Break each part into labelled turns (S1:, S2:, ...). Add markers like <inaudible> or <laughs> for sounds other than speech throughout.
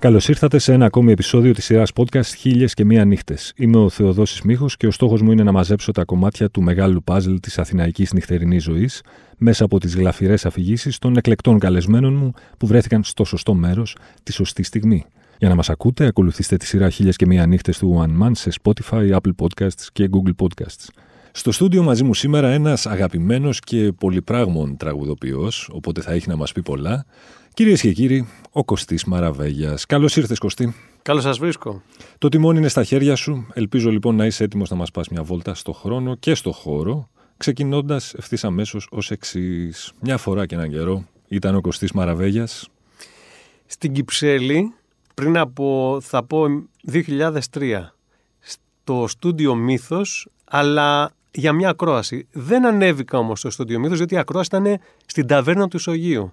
S1: Καλώς ήρθατε σε ένα ακόμη επεισόδιο της σειράς podcast Χίλιες και Μία Νύχτες. Είμαι ο Θεοδόσης Μίχο και ο στόχος μου είναι να μαζέψω τα κομμάτια του μεγάλου παζλ της αθηναϊκής νυχτερινής ζωής μέσα από τις γλαφυρές αφηγήσεις των εκλεκτών καλεσμένων μου που βρέθηκαν στο σωστό μέρος τη σωστή στιγμή. Για να μας ακούτε, ακολουθήστε τη σειρά Χίλιες και Μία Νύχτες του One Man σε Spotify, Apple Podcasts και Google Podcasts. Στο στούντιο μαζί μου σήμερα ένας αγαπημένος και πολυπράγμων τραγουδοποιός, οπότε θα έχει να μας πει πολλά. Κυρίες και κύριοι, ο Κωστής Μαραβέγιας. Καλώς ήρθες, Κωστή.
S2: Καλώς σας βρίσκω.
S1: Το τιμόνι είναι στα χέρια σου. Ελπίζω λοιπόν να είσαι έτοιμος να μας πας μια βόλτα στο χρόνο και στο χώρο, ξεκινώντας ευθύς αμέσως ως εξής. Μια φορά και έναν καιρό ήταν ο Κωστής Μαραβέγιας.
S2: Στην Κυψέλη, πριν από, θα πω, 2003, στο στούντιο Μύθος, αλλά για μια ακρόαση. Δεν ανέβηκα όμως στο στούντιο Μύθος, γιατί η ακρόαση ήταν στην ταβέρνα του Ισογείου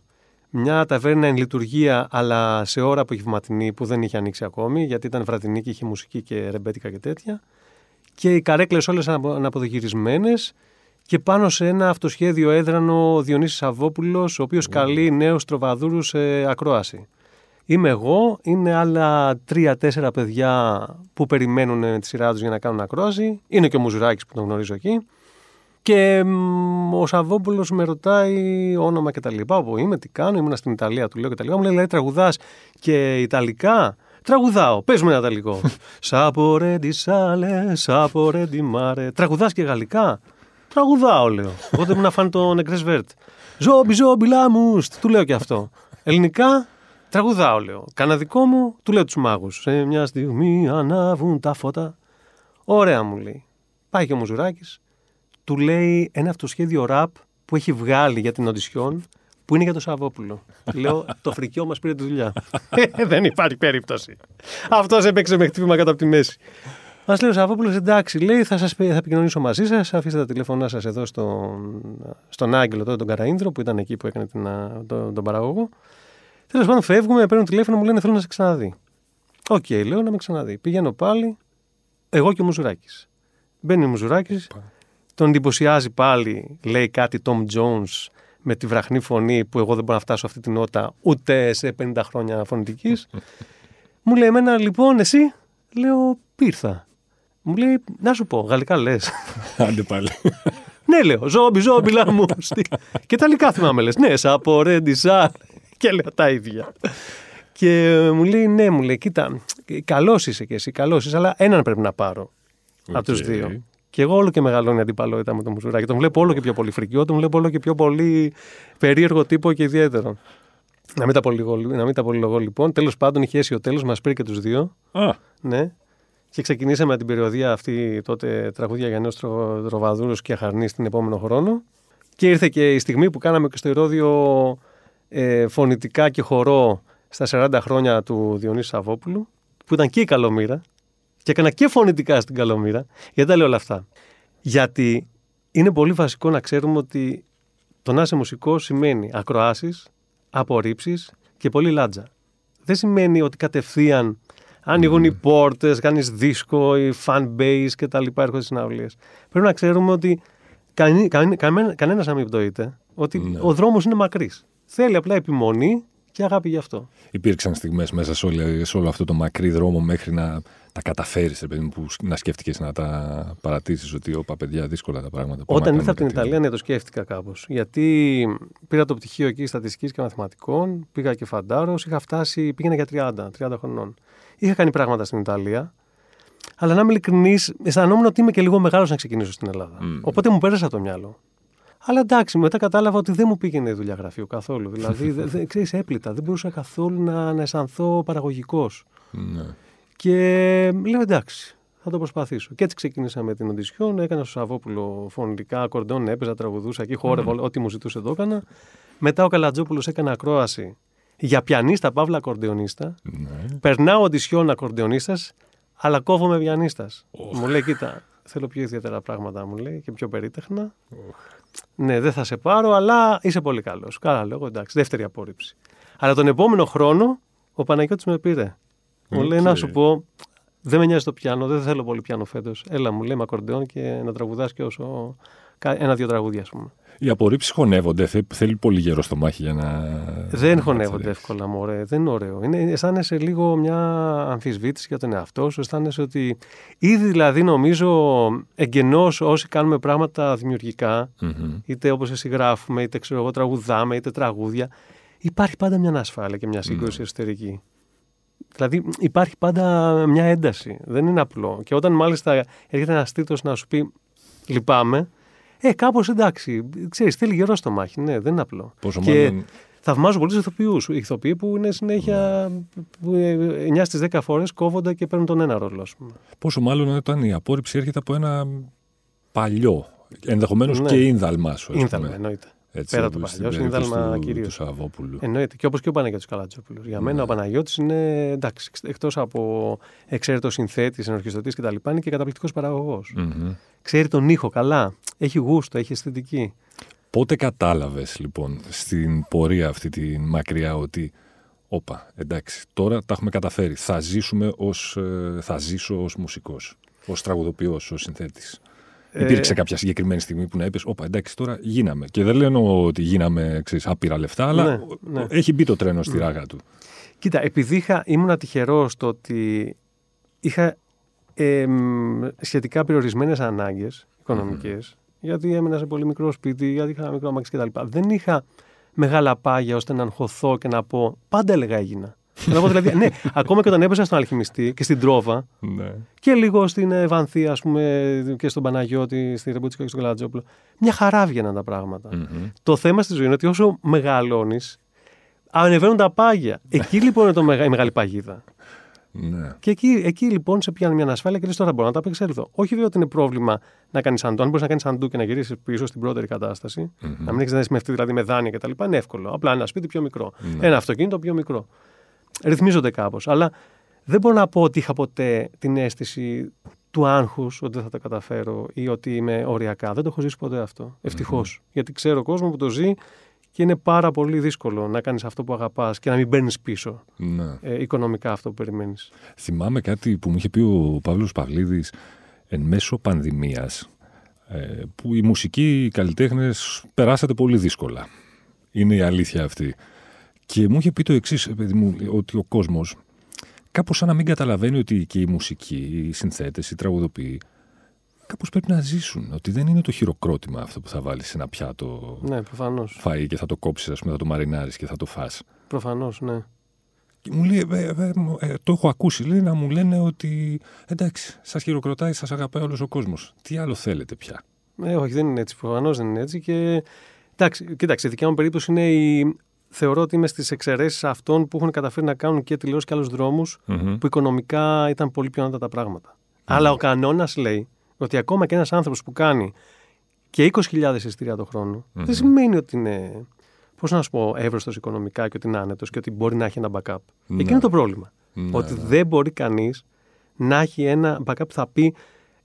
S2: μια ταβέρνα εν λειτουργία, αλλά σε ώρα απογευματινή που δεν είχε ανοίξει ακόμη, γιατί ήταν βραδινή και είχε μουσική και ρεμπέτικα και τέτοια. Και οι καρέκλες όλες αναποδογυρισμένες και πάνω σε ένα αυτοσχέδιο έδρανο ο Διονύσης Σαββόπουλος, ο οποίος καλεί νέους τροβαδούρους σε ακρόαση. Είμαι εγώ, είναι άλλα τρία-τέσσερα παιδιά που περιμένουν τη σειρά τους για να κάνουν ακρόαση. Είναι και ο Μουζουράκης που τον γνωρίζω εκεί. Και ο Σαββόπουλος με ρωτάει όνομα και τα λοιπά. Όπου είμαι, τι κάνω, ήμουν στην Ιταλία, του λέω και τα λοιπά. Μου λέει, λέει τραγουδάς και Ιταλικά; Τραγουδάω, πες μου ένα Ιταλικό. <laughs> Σάπορε ντι σάλε, σάπορε ντι μάρε. Τραγουδάς και Γαλλικά; Τραγουδάω, λέω. Οπότε μου να φάνε το νεκρές βέρτ. Ζόμπι, ζόμπι, λάμουστ. Του λέω και αυτό. Ελληνικά, τραγουδάω, λέω. Καναδικό μου, του λέω τους μάγους. Σε μια στιγμή ανάβουν τα φώτα. Ωραία, μου λέει. Πάει και ο Μουζουράκης, του λέει ένα αυτοσχέδιο ραπ που έχει βγάλει για την οντισιόν που είναι για το Σαββόπουλο. Λέω, το φρικιό μας πήρε τη δουλειά. <laughs> Ε, δεν υπάρχει περίπτωση. Αυτός έπαιξε με χτύπημα κατά από τη μέση. Μας λέει ο Σαββόπουλος, εντάξει, λέει, θα, σας, θα επικοινωνήσω μαζί σας. Αφήστε τα τηλέφωνά σας εδώ στον, στον Άγγελο, τότε τον Καραίνδρο, που ήταν εκεί που έκανε την, τον, τον παραγωγό. Τέλος πάντων, φεύγουμε, παίρνουν τηλέφωνο, μου λένε θέλω να σε ξαναδεί. Οκ, okay, λέω να με ξαναδεί. Πηγαίνω πάλι, εγώ και ο Μουζουράκης. Μπαίνει ο Μουζουράκης, τον εντυπωσιάζει πάλι, λέει κάτι Tom Jones με τη βραχνή φωνή που εγώ δεν μπορώ να φτάσω αυτή την νότα ούτε σε 50 χρόνια φωνητικής. <laughs> μου λέει εμένα λοιπόν εσύ, λέω πήρθα. Μου λέει να σου πω, γαλλικά λες. <laughs>
S1: Άντε πάλι. <laughs>
S2: ναι, λέω, ζόμπι, ζόμπι, λάμου. και τα λικά θυμάμαι λες. Ναι, σαπο, ρέντισα. και λέω τα ίδια. και μου λέει, ναι, μου λέει, κοίτα, καλός είσαι κι εσύ, καλός είσαι, αλλά έναν πρέπει να πάρω okay. από τους δύο. Και εγώ όλο και μεγαλώνει η αντιπαλότητα με τον Μουζουράκη. Τον βλέπω όλο και πιο πολύ φρικιό, τον βλέπω όλο και πιο πολύ περίεργο τύπο και ιδιαίτερο. Να μην τα πολυλογώ, να μην τα πολυλογώ λοιπόν. Τέλος πάντων, είχε έσει ο τέλος, μας πήρε και τους δύο.
S1: Α.
S2: Ναι. Και ξεκινήσαμε την περιοδία αυτή τότε τραγούδια για νέου τροβαδούρου και αχαρνεί την επόμενο χρόνο. Και ήρθε και η στιγμή που κάναμε και στο Ηρώδιο ε, φωνητικά και χορό στα 40 χρόνια του Διονύσου Σαββόπουλου, που ήταν και η καλομήρα. Και έκανα και φωνητικά στην Καλομήρα. Γιατί τα λέω όλα αυτά. Γιατί είναι πολύ βασικό να ξέρουμε ότι το να είσαι μουσικός σημαίνει ακροάσεις, απορρίψεις και πολύ λάτζα. Δεν σημαίνει ότι κατευθείαν ανοίγουν οι πόρτες, κάνεις δίσκο, η fan base κτλ. Έρχονται συναυλίες. Πρέπει να ξέρουμε ότι κανένα κανένα, κανένας να μην πτωείται, ότι ναι. ο δρόμος είναι μακρύς. Θέλει απλά επιμονή και αγάπη γι' αυτό.
S1: Υπήρξαν στιγμές μέσα σε όλο, σε όλο αυτό το μακρύ δρόμο μέχρι να τα καταφέρεις, που να σκέφτηκες να τα παρατήσεις ότι όπα παιδιά δύσκολα τα πράγματα.
S2: Όταν ήρθα από την Ιταλία, ναι, το σκέφτηκα κάπως. Γιατί πήρα το πτυχίο εκεί στατιστικής και μαθηματικών, πήγα και φαντάρος, είχα φτάσει, πήγαινα για 30, 30 χρονών. Είχα κάνει πράγματα στην Ιταλία. Αλλά να είμαι ειλικρινής, αισθανόμουν ότι είμαι και λίγο μεγάλος να ξεκινήσω στην Ελλάδα. Mm. Οπότε μου πέρασε το μυαλό. Αλλά εντάξει, μετά κατάλαβα ότι δεν μου πήγαινε η δουλειά γραφείου καθόλου. Δηλαδή, δε, ξέρεις, έπλητα. Δεν μπορούσα καθόλου να, να αισθανθώ παραγωγικός.
S1: Ναι.
S2: Και λέω εντάξει, θα το προσπαθήσω. Και έτσι ξεκίνησα την οντισιόν. Έκανα στο Σαββόπουλο φωνητικά, ακορντών, έπαιζα, τραγουδούσα εκεί, χόρευα, mm. ό,τι μου ζητούσε το έκανα. Μετά ο Καλατζόπουλος έκανε ακρόαση για πιανίστα, παύλα ακορντεονίστα.
S1: Ναι.
S2: Περνάω οντισιόν ακορντεονίστας, αλλά κόβομαι πιανίστας. Μου λέει, κοίτα, θέλω πιο ιδιαίτερα πράγματα, μου λέει, και πιο περίτεχνα. Ναι, δεν θα σε πάρω, αλλά είσαι πολύ καλός. Καλά, λέω, εντάξει, δεύτερη απόρριψη. Αλλά τον επόμενο χρόνο ο Παναγιώτης με πήρε. Μου λέει να σου πω, δεν με νοιάζει το πιάνο, δεν θέλω πολύ πιάνο φέτος. Έλα μου, λέει με ακορντεόν και να τραγουδάς και όσο. Ένα-δύο τραγούδια, ας πούμε.
S1: Οι απορρίψεις χωνεύονται. Θέλει πολύ γερό στο μάχη για να.
S2: Δεν χωνεύονται εύκολα, μωρέ. Δεν είναι ωραίο. Είναι, αισθάνεσαι λίγο μια αμφισβήτηση για τον εαυτό σου. Αισθάνεσαι ότι ήδη δηλαδή νομίζω εγγενώς όσοι κάνουμε πράγματα δημιουργικά, mm-hmm. είτε όπως εσύ γράφουμε, είτε ξέρω εγώ τραγουδάμε, είτε τραγούδια, υπάρχει πάντα μια ανασφάλεια και μια σύγκρουση mm. εσωτερική. Δηλαδή υπάρχει πάντα μια ένταση. Δεν είναι απλό. Και όταν μάλιστα έρχεται ένας τρίτο να σου πει λυπάμαι, ε, κάπως εντάξει. Ξέρεις, θέλει γερό στο μάχη. Ναι, δεν είναι απλό.
S1: Πόσο
S2: και
S1: μάλλον...
S2: θαυμάζω πολλούς ηθοποιούς. Οι ηθοποιοί που είναι συνέχεια. Που 9 στις 10 φορές κόβονται και παίρνουν τον ένα ρόλο, ας πούμε.
S1: Πόσο μάλλον όταν η απόρριψη έρχεται από ένα παλιό. Ενδεχομένως ναι. και ίνδαλμά σου.
S2: Ίνδαλμα, εννοείται. Έτσι, Πέρα το παλιό, είναι δάλμα κυρίως. Εννοείται. Και όπως και ο Παναγιώτης Καλατζόπουλος. Για μένα ναι. ο Παναγιώτης είναι εντάξει, εκτός από εξαίρετος συνθέτης, ενορχιστωτής κτλ. είναι και καταπληκτικός παραγωγός. Mm-hmm. Ξέρει τον ήχο καλά. Έχει γούστο, έχει αισθητική.
S1: Πότε κατάλαβες λοιπόν στην πορεία αυτή τη μακριά ότι όπα, εντάξει, τώρα τα έχουμε καταφέρει. Θα ζήσουμε ως, ε, θα ζήσω ως μουσικός, ως τραγουδοποιός, ως συνθέτης. Ε... Υπήρξε κάποια συγκεκριμένη στιγμή που να είπες: Όπα, εντάξει, τώρα γίναμε. Και δεν λένε ότι γίναμε ξέρεις, άπειρα λεφτά, αλλά ναι, ναι. έχει μπει το τρένο στη ναι. ράγα του.
S2: Κοίτα, επειδή είχα, ήμουν τυχερός στο ότι είχα ε, σχετικά περιορισμένες ανάγκες οικονομικές, mm. γιατί έμενα σε πολύ μικρό σπίτι, γιατί είχα μικρό αμάξι κτλ. Δεν είχα μεγάλα πάγια ώστε να αγχωθώ και να πω: Πάντα έλεγα έγινα δηλαδή, ναι, ακόμα και όταν έπεσα στον Αλχημιστή και στην Τρόβα ναι. και λίγο στην Ευανθία, ας πούμε, και στον Παναγιώτη, στη Ρεμπούτσικα και στον Καλατζόπουλο, μια χαρά βγαίναν τα πραγματα Το θέμα στη ζωή είναι ότι όσο μεγαλώνεις, ανεβαίνουν τα πάγια. Εκεί λοιπόν είναι το μεγα, η μεγάλη παγίδα. Ναι. Και εκεί, εκεί λοιπόν σε πιάνει μια ανασφάλεια και λες τώρα μπορώ να τα απεξέλθω. Όχι διότι είναι πρόβλημα να κάνεις αντού. Αν μπορείς να κάνεις αντού και να γυρίσεις πίσω στην πρώτερη κατάσταση, mm-hmm. να μην έχεις να δεσμευτεί δηλαδή με δάνεια κτλ. Είναι εύκολο. Απλά ένα σπίτι πιο μικρό. Ναι. Ένα αυτοκίνητο πιο μικρό ρυθμίζονται κάπως. Αλλά δεν μπορώ να πω ότι είχα ποτέ την αίσθηση του άγχους ότι δεν θα τα καταφέρω ή ότι είμαι οριακά. Δεν το έχω ζήσει ποτέ αυτό. Ευτυχώς. Γιατί ξέρω κόσμο που το ζει και είναι πάρα πολύ δύσκολο να κάνεις αυτό που αγαπάς και να μην παίρνει πίσω ναι. ε, οικονομικά αυτό που περιμένεις.
S1: Θυμάμαι κάτι που μου είχε πει ο Παύλος Παυλίδης εν μέσω πανδημίας. Ε, που οι μουσικοί, οι καλλιτέχνες περάσατε πολύ δύσκολα. Είναι η αλήθεια αυτή. Και μου είχε πει το εξής, ότι ο κόσμος κάπως σαν να μην καταλαβαίνει ότι και η μουσική, οι συνθέτες, οι τραγουδοποιοί, κάπως πρέπει να ζήσουν. Ότι δεν είναι το χειροκρότημα αυτό που θα βάλεις σε ένα πιάτο
S2: ναι, προφανώς.
S1: φαΐ και θα το κόψεις, ας πούμε, θα το μαρινάρεις και θα το φας.
S2: Προφανώς, ναι.
S1: Και μου λέει, ε, ε, ε, το έχω ακούσει, λέει να μου λένε ότι εντάξει, σας χειροκροτάει, σας αγαπάει όλος ο κόσμος. Τι άλλο θέλετε πια;
S2: Ε, όχι, δεν είναι έτσι. Προφανώς δεν είναι έτσι. Και εντάξει, κοίταξε, η δικιά μου περίπτωση είναι η, θεωρώ ότι είμαι στις εξαιρέσεις αυτών που έχουν καταφέρει να κάνουν και τηλεόραση και άλλους που οικονομικά ήταν πολύ πιο άνετα τα πραγματα Αλλά ο κανόνας λέει ότι ακόμα και ένας άνθρωπος που κάνει και 20.000 εισιτήρια το χρόνο, δεν σημαίνει ότι είναι. Πώς να σου πω, εύρωστος οικονομικά και ότι είναι άνετος και ότι μπορεί να έχει ένα backup. Ναι. Εκεί είναι το πρόβλημα. Ναι, ότι ναι. δεν μπορεί κανείς να έχει ένα backup που θα πει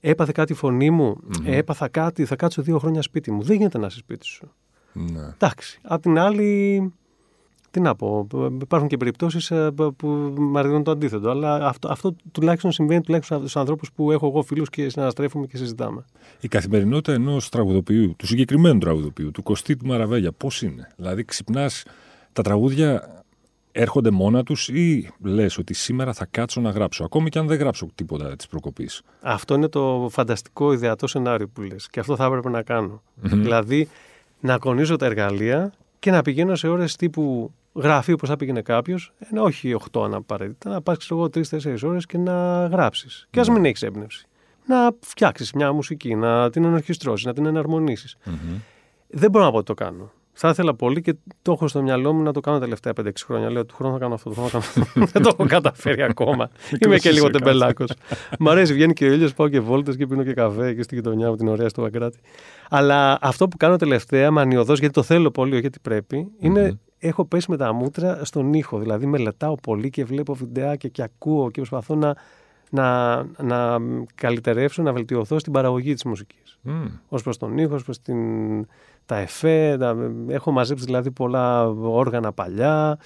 S2: Έπαθε κάτι η φωνή μου, έπαθα κάτι, θα κάτσω δύο χρόνια σπίτι μου. Δεν γίνεται να είσαι σπίτι σου. Ναι. Εντάξει. Απ' την άλλη, τι να πω, υπάρχουν και περιπτώσεις ε, που μαρτυρούν το αντίθετο. Αλλά αυτό, αυτό τουλάχιστον συμβαίνει τουλάχιστον στους ανθρώπους που έχω εγώ φίλους και συναναστρέφουμε και συζητάμε.
S1: Η καθημερινότητα ενός τραγουδοποιού, του συγκεκριμένου τραγουδοποιού, του Κωστή του Μαραβέγια, πώς είναι; Δηλαδή, ξυπνάς τα τραγούδια έρχονται μόνα τους ή λες ότι σήμερα θα κάτσω να γράψω, ακόμη και αν δεν γράψω τίποτα της προκοπής;
S2: Αυτό είναι το φανταστικό ιδεατό σενάριο που λες. Και αυτό θα έπρεπε να κάνω. δηλαδή, να κονίζω τα εργαλεία και να πηγαίνω σε ώρες τύπου γράφει όπως θα πήγαινε κάποιος, ενώ όχι 8 απαραίτητα, να πας εγώ 3-4 ώρες και να γράψεις. Και ας ναι. μην έχεις έμπνευση. Να φτιάξεις μια μουσική, να την ενορχιστρώσεις, να την εναρμονισει Δεν μπορώ να πω ότι το κάνω. Θα ήθελα πολύ και το έχω στο μυαλό μου να το κάνω τα τελευταία 5-6 χρόνια. Λέω του χρόνου θα κάνω αυτό, το θα κάνω <laughs> Δεν το έχω καταφέρει ακόμα. <laughs> Είμαι και λίγο τεμπελάκος. Μ' αρέσει, βγαίνει και ο ήλιος, πάω και βόλτες και πίνω και καφέ και στη γειτονιά μου την ωραία στο Βαγκράτη. Αλλά αυτό που κάνω τελευταία, μανιωδώ, γιατί το θέλω πολύ, όχι γιατί πρέπει, είναι έχω πέσει με τα μούτρα στον ήχο. Δηλαδή μελετάω πολύ και βλέπω βιντεάκια και ακούω και προσπαθώ να, να, να καλυτερεύσω, να βελτιωθώ στην παραγωγή της μουσικής. Mm. Ως προς τον ήχο, ως προς την, τα εφέ. έχω μαζέψει δηλαδή πολλά όργανα παλιά,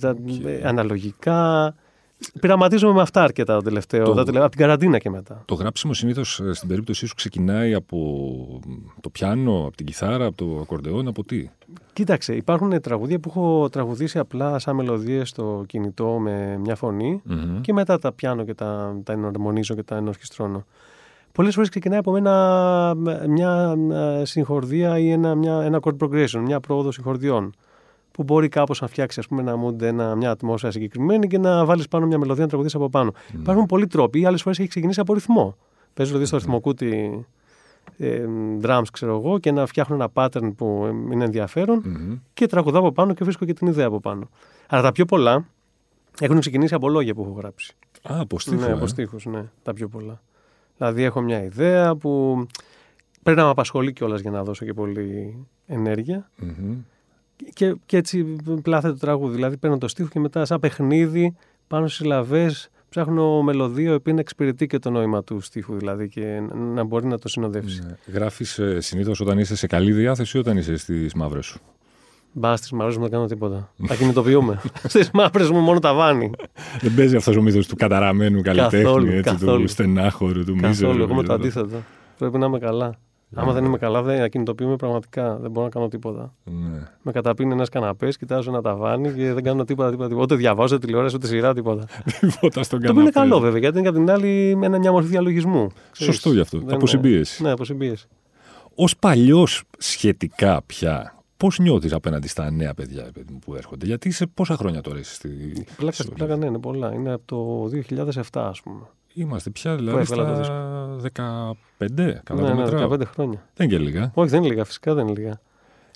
S2: τα, αναλογικά. Πειραματίζομαι με αυτά αρκετά το τελευταίο. Το... Από την καραντίνα και μετά.
S1: Το γράψιμο συνήθως στην περίπτωσή σου ξεκινάει από το πιάνο, από την κιθάρα, από το ακορντεόν, από τι;
S2: Κοίταξε, υπάρχουν τραγούδια που έχω τραγουδήσει απλά σαν μελωδίες στο κινητό με μια φωνη mm-hmm. και μετά τα πιάνω και τα, τα ενορμονίζω και τα ενορχιστρώνω. Πολλές φορές ξεκινάει από ένα, μια συγχορδία ή ένα, μια, ένα chord progression, μια πρόοδο συγχορδιών. Που μπορεί κάπως να φτιάξει ας πούμε, ένα mood, ένα, μια ατμόσφαιρα συγκεκριμένη και να βάλεις πάνω μια μελωδία να τραγουδίσει από πάνω. Mm. Υπάρχουν πολλοί τρόποι, ή άλλες φορές έχει ξεκινήσει από ρυθμό. Παίζω δηλαδή στο ρυθμοκούτι ε, drums, ξέρω εγώ, και να φτιάχνω ένα pattern που είναι ενδιαφέρον mm-hmm. και τραγουδάω από πάνω και βρίσκω και την ιδέα από πάνω. Αλλά τα πιο πολλά έχουν ξεκινήσει από λόγια που έχω γράψει.
S1: Α, από στίχους.
S2: Ναι, από στίχους, ναι, τα πιο πολλά. Δηλαδή έχω μια ιδέα που πρέπει να με απασχολεί κιόλας για να δώσω και πολύ Και, και έτσι πλάθεται το τραγούδι. Δηλαδή παίρνω το στίχο και μετά σαν παιχνίδι πάνω στις συλλαβέ ψάχνω μελωδίο επειδή να εξυπηρετεί και το νόημα του στίχου δηλαδή και να μπορεί να το συνοδεύσει. Ναι.
S1: Γράφεις ε, συνήθως όταν είσαι σε καλή διάθεση ή όταν είσαι στις μαύρες σου;
S2: Μπα στις μαύρες μου δεν κάνω τίποτα. Θα κινητοποιούμε. <laughs> στις μαύρες μου μόνο τα βάνει.
S1: δεν παίζει αυτός ο μύθος του καταραμένου καλλιτέχνη, έτσι, καθόλου. του στενάχωρου, του μίζερου.
S2: Καθόλου. Εγώ το αντίθετο. Πρέπει να είμαι καλά. Άμα δεν είμαι καλά, δεν ακινητοποιούμε πραγματικά. Δεν μπορώ να κάνω τίποτα. Ναι. Με καταπίνει ένας καναπές, κοιτάζω ένα ταβάνι και δεν κάνω τίποτα. τίποτα, τίποτα. Ούτε διαβάζω τηλεόραση, ούτε σειρά, τίποτα.
S1: τίποτα στον καναπέ.
S2: Το είναι καλό βέβαια, γιατί είναι και από την άλλη με μια μορφή διαλογισμού.
S1: Σωστό γι' αυτό. Από συμπίεση.
S2: Ναι, από συμπίεση.
S1: Ω παλιός σχετικά πια, Πώς νιώθεις απέναντι στα νέα παιδιά που έρχονται, Γιατί σε πόσα χρόνια τώρα είσαι στη.
S2: Πλάκα πλάκα, ναι, είναι πολλά. Είναι από το 2007, ας πούμε.
S1: Είμαστε πια δηλαδή στα 15, καλά ναι,
S2: ναι, 15 χρόνια.
S1: Δεν είναι και λίγα.
S2: Όχι, δεν είναι λίγα, φυσικά δεν είναι λίγα.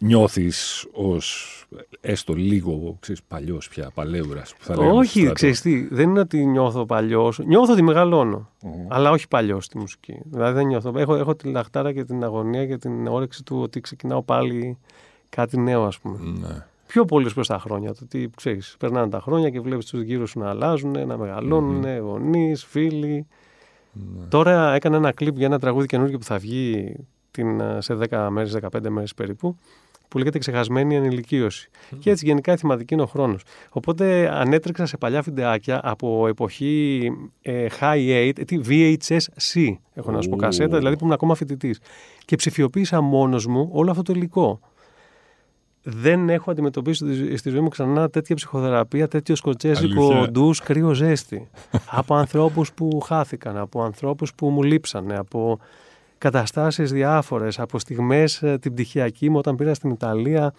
S1: Νιώθεις ως έστω λίγο ξέρεις, παλιός πια, παλαιούρας.
S2: Όχι, ξέρεις τι, δεν είναι ότι νιώθω παλιός. Νιώθω ότι μεγαλώνω. Mm. Αλλά όχι παλιός στη μουσική. Δηλαδή δεν νιώθω. Έχω, έχω τη λαχτάρα και την αγωνία και την όρεξη του ότι ξεκινάω πάλι κάτι νέο, ας πούμε. Ναι. Πιο πολύ προς τα χρόνια. Το ότι ξέρεις, περνάνε τα χρόνια και βλέπεις τους γύρους σου να αλλάζουν, να μεγαλώνουν, mm-hmm. γονείς, φίλοι. Ναι. Τώρα έκανα ένα κλιπ για ένα τραγούδι καινούργιο που θα βγει την, σε 10 μέρες, 15 μέρες περίπου, που λέγεται Ξεχασμένη Ανηλικίωση. Mm. Και έτσι γενικά η θεματική είναι ο χρόνος. Οπότε ανέτρεξα σε παλιά βιντεάκια από εποχή ε, High 8, VHS-C, έχω να σου πω κασέτα, δηλαδή που ήμουν ακόμα φοιτητής. Και ψηφιοποίησα μόνος μου όλο αυτό το υλικό δεν έχω αντιμετωπίσει στη ζωή μου ξανά τέτοια ψυχοθεραπεία, τέτοιο σκοτσέζικο ντους κρύο ζέστη. <laughs> από ανθρώπους που χάθηκαν, από ανθρώπους που μου λείψανε, από καταστάσεις διάφορες, από στιγμές ε, την πτυχιακή μου όταν πήρα στην Ιταλία.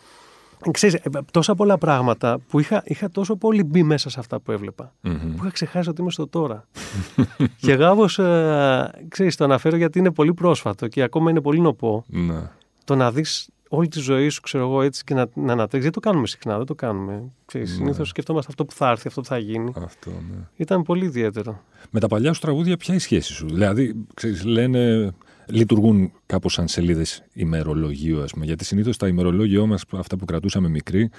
S2: Ξέρεις, ε, τόσα πολλά πράγματα που είχα, είχα τόσο πολύ μπει μέσα σε αυτά που εβλεπα που είχα ξεχάσει ότι είμαι στο τώρα. <laughs> και γάβο, ε, ξέρεις, το αναφέρω γιατί είναι πολύ πρόσφατο και ακόμα είναι πολύ νοπό. Ναι. Το να δεις όλη τη ζωή σου, ξέρω εγώ, έτσι και να, να ανατρέξεις. Δεν το κάνουμε συχνά, δεν το κάνουμε. ναι. Συνήθως σκεφτόμαστε αυτό που θα έρθει, αυτό που θα γίνει.
S1: Αυτό, ναι.
S2: Ήταν πολύ ιδιαίτερο.
S1: Με τα παλιά σου τραγούδια, ποια είναι η σχέση σου; Δηλαδή, ξέρεις, λένε, λειτουργούν κάπως σαν σελίδες ημερολογίου, ας πούμε. Γιατί συνήθως τα ημερολόγια μας, αυτά που κρατούσαμε μικροί,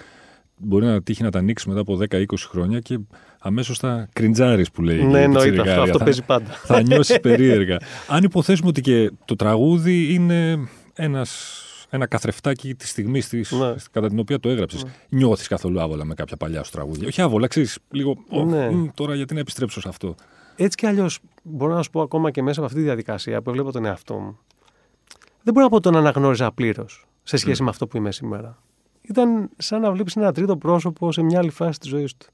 S1: μπορεί να τύχει να τα ανοίξεις μετά από 10-20 χρόνια και αμέσως θα κριντζάρεις που λέει.
S2: Ναι, εννοείται αυτό. Αυτό παίζει πάντα.
S1: Θα νιώσεις περίεργα. Αν υποθέσουμε ότι και το τραγούδι είναι ένας ένα καθρεφτάκι της στιγμής ναι. κατά την οποία το έγραψες. Ναι. Νιώθεις καθόλου άβολα με κάποια παλιά σου τραγούδια. Όχι άβολα, ξέρεις, λίγο. Ναι. τώρα γιατί να επιστρέψω σε αυτό.
S2: Έτσι κι αλλιώς, μπορώ να σου πω ακόμα και μέσα από αυτή τη διαδικασία που έβλεπα τον εαυτό μου. Δεν μπορώ να πω ότι τον αναγνώριζα πλήρως σε σχέση mm. με αυτό που είμαι σήμερα. Ήταν σαν να βλέπεις ένα τρίτο πρόσωπο σε μια άλλη φάση της ζωής του.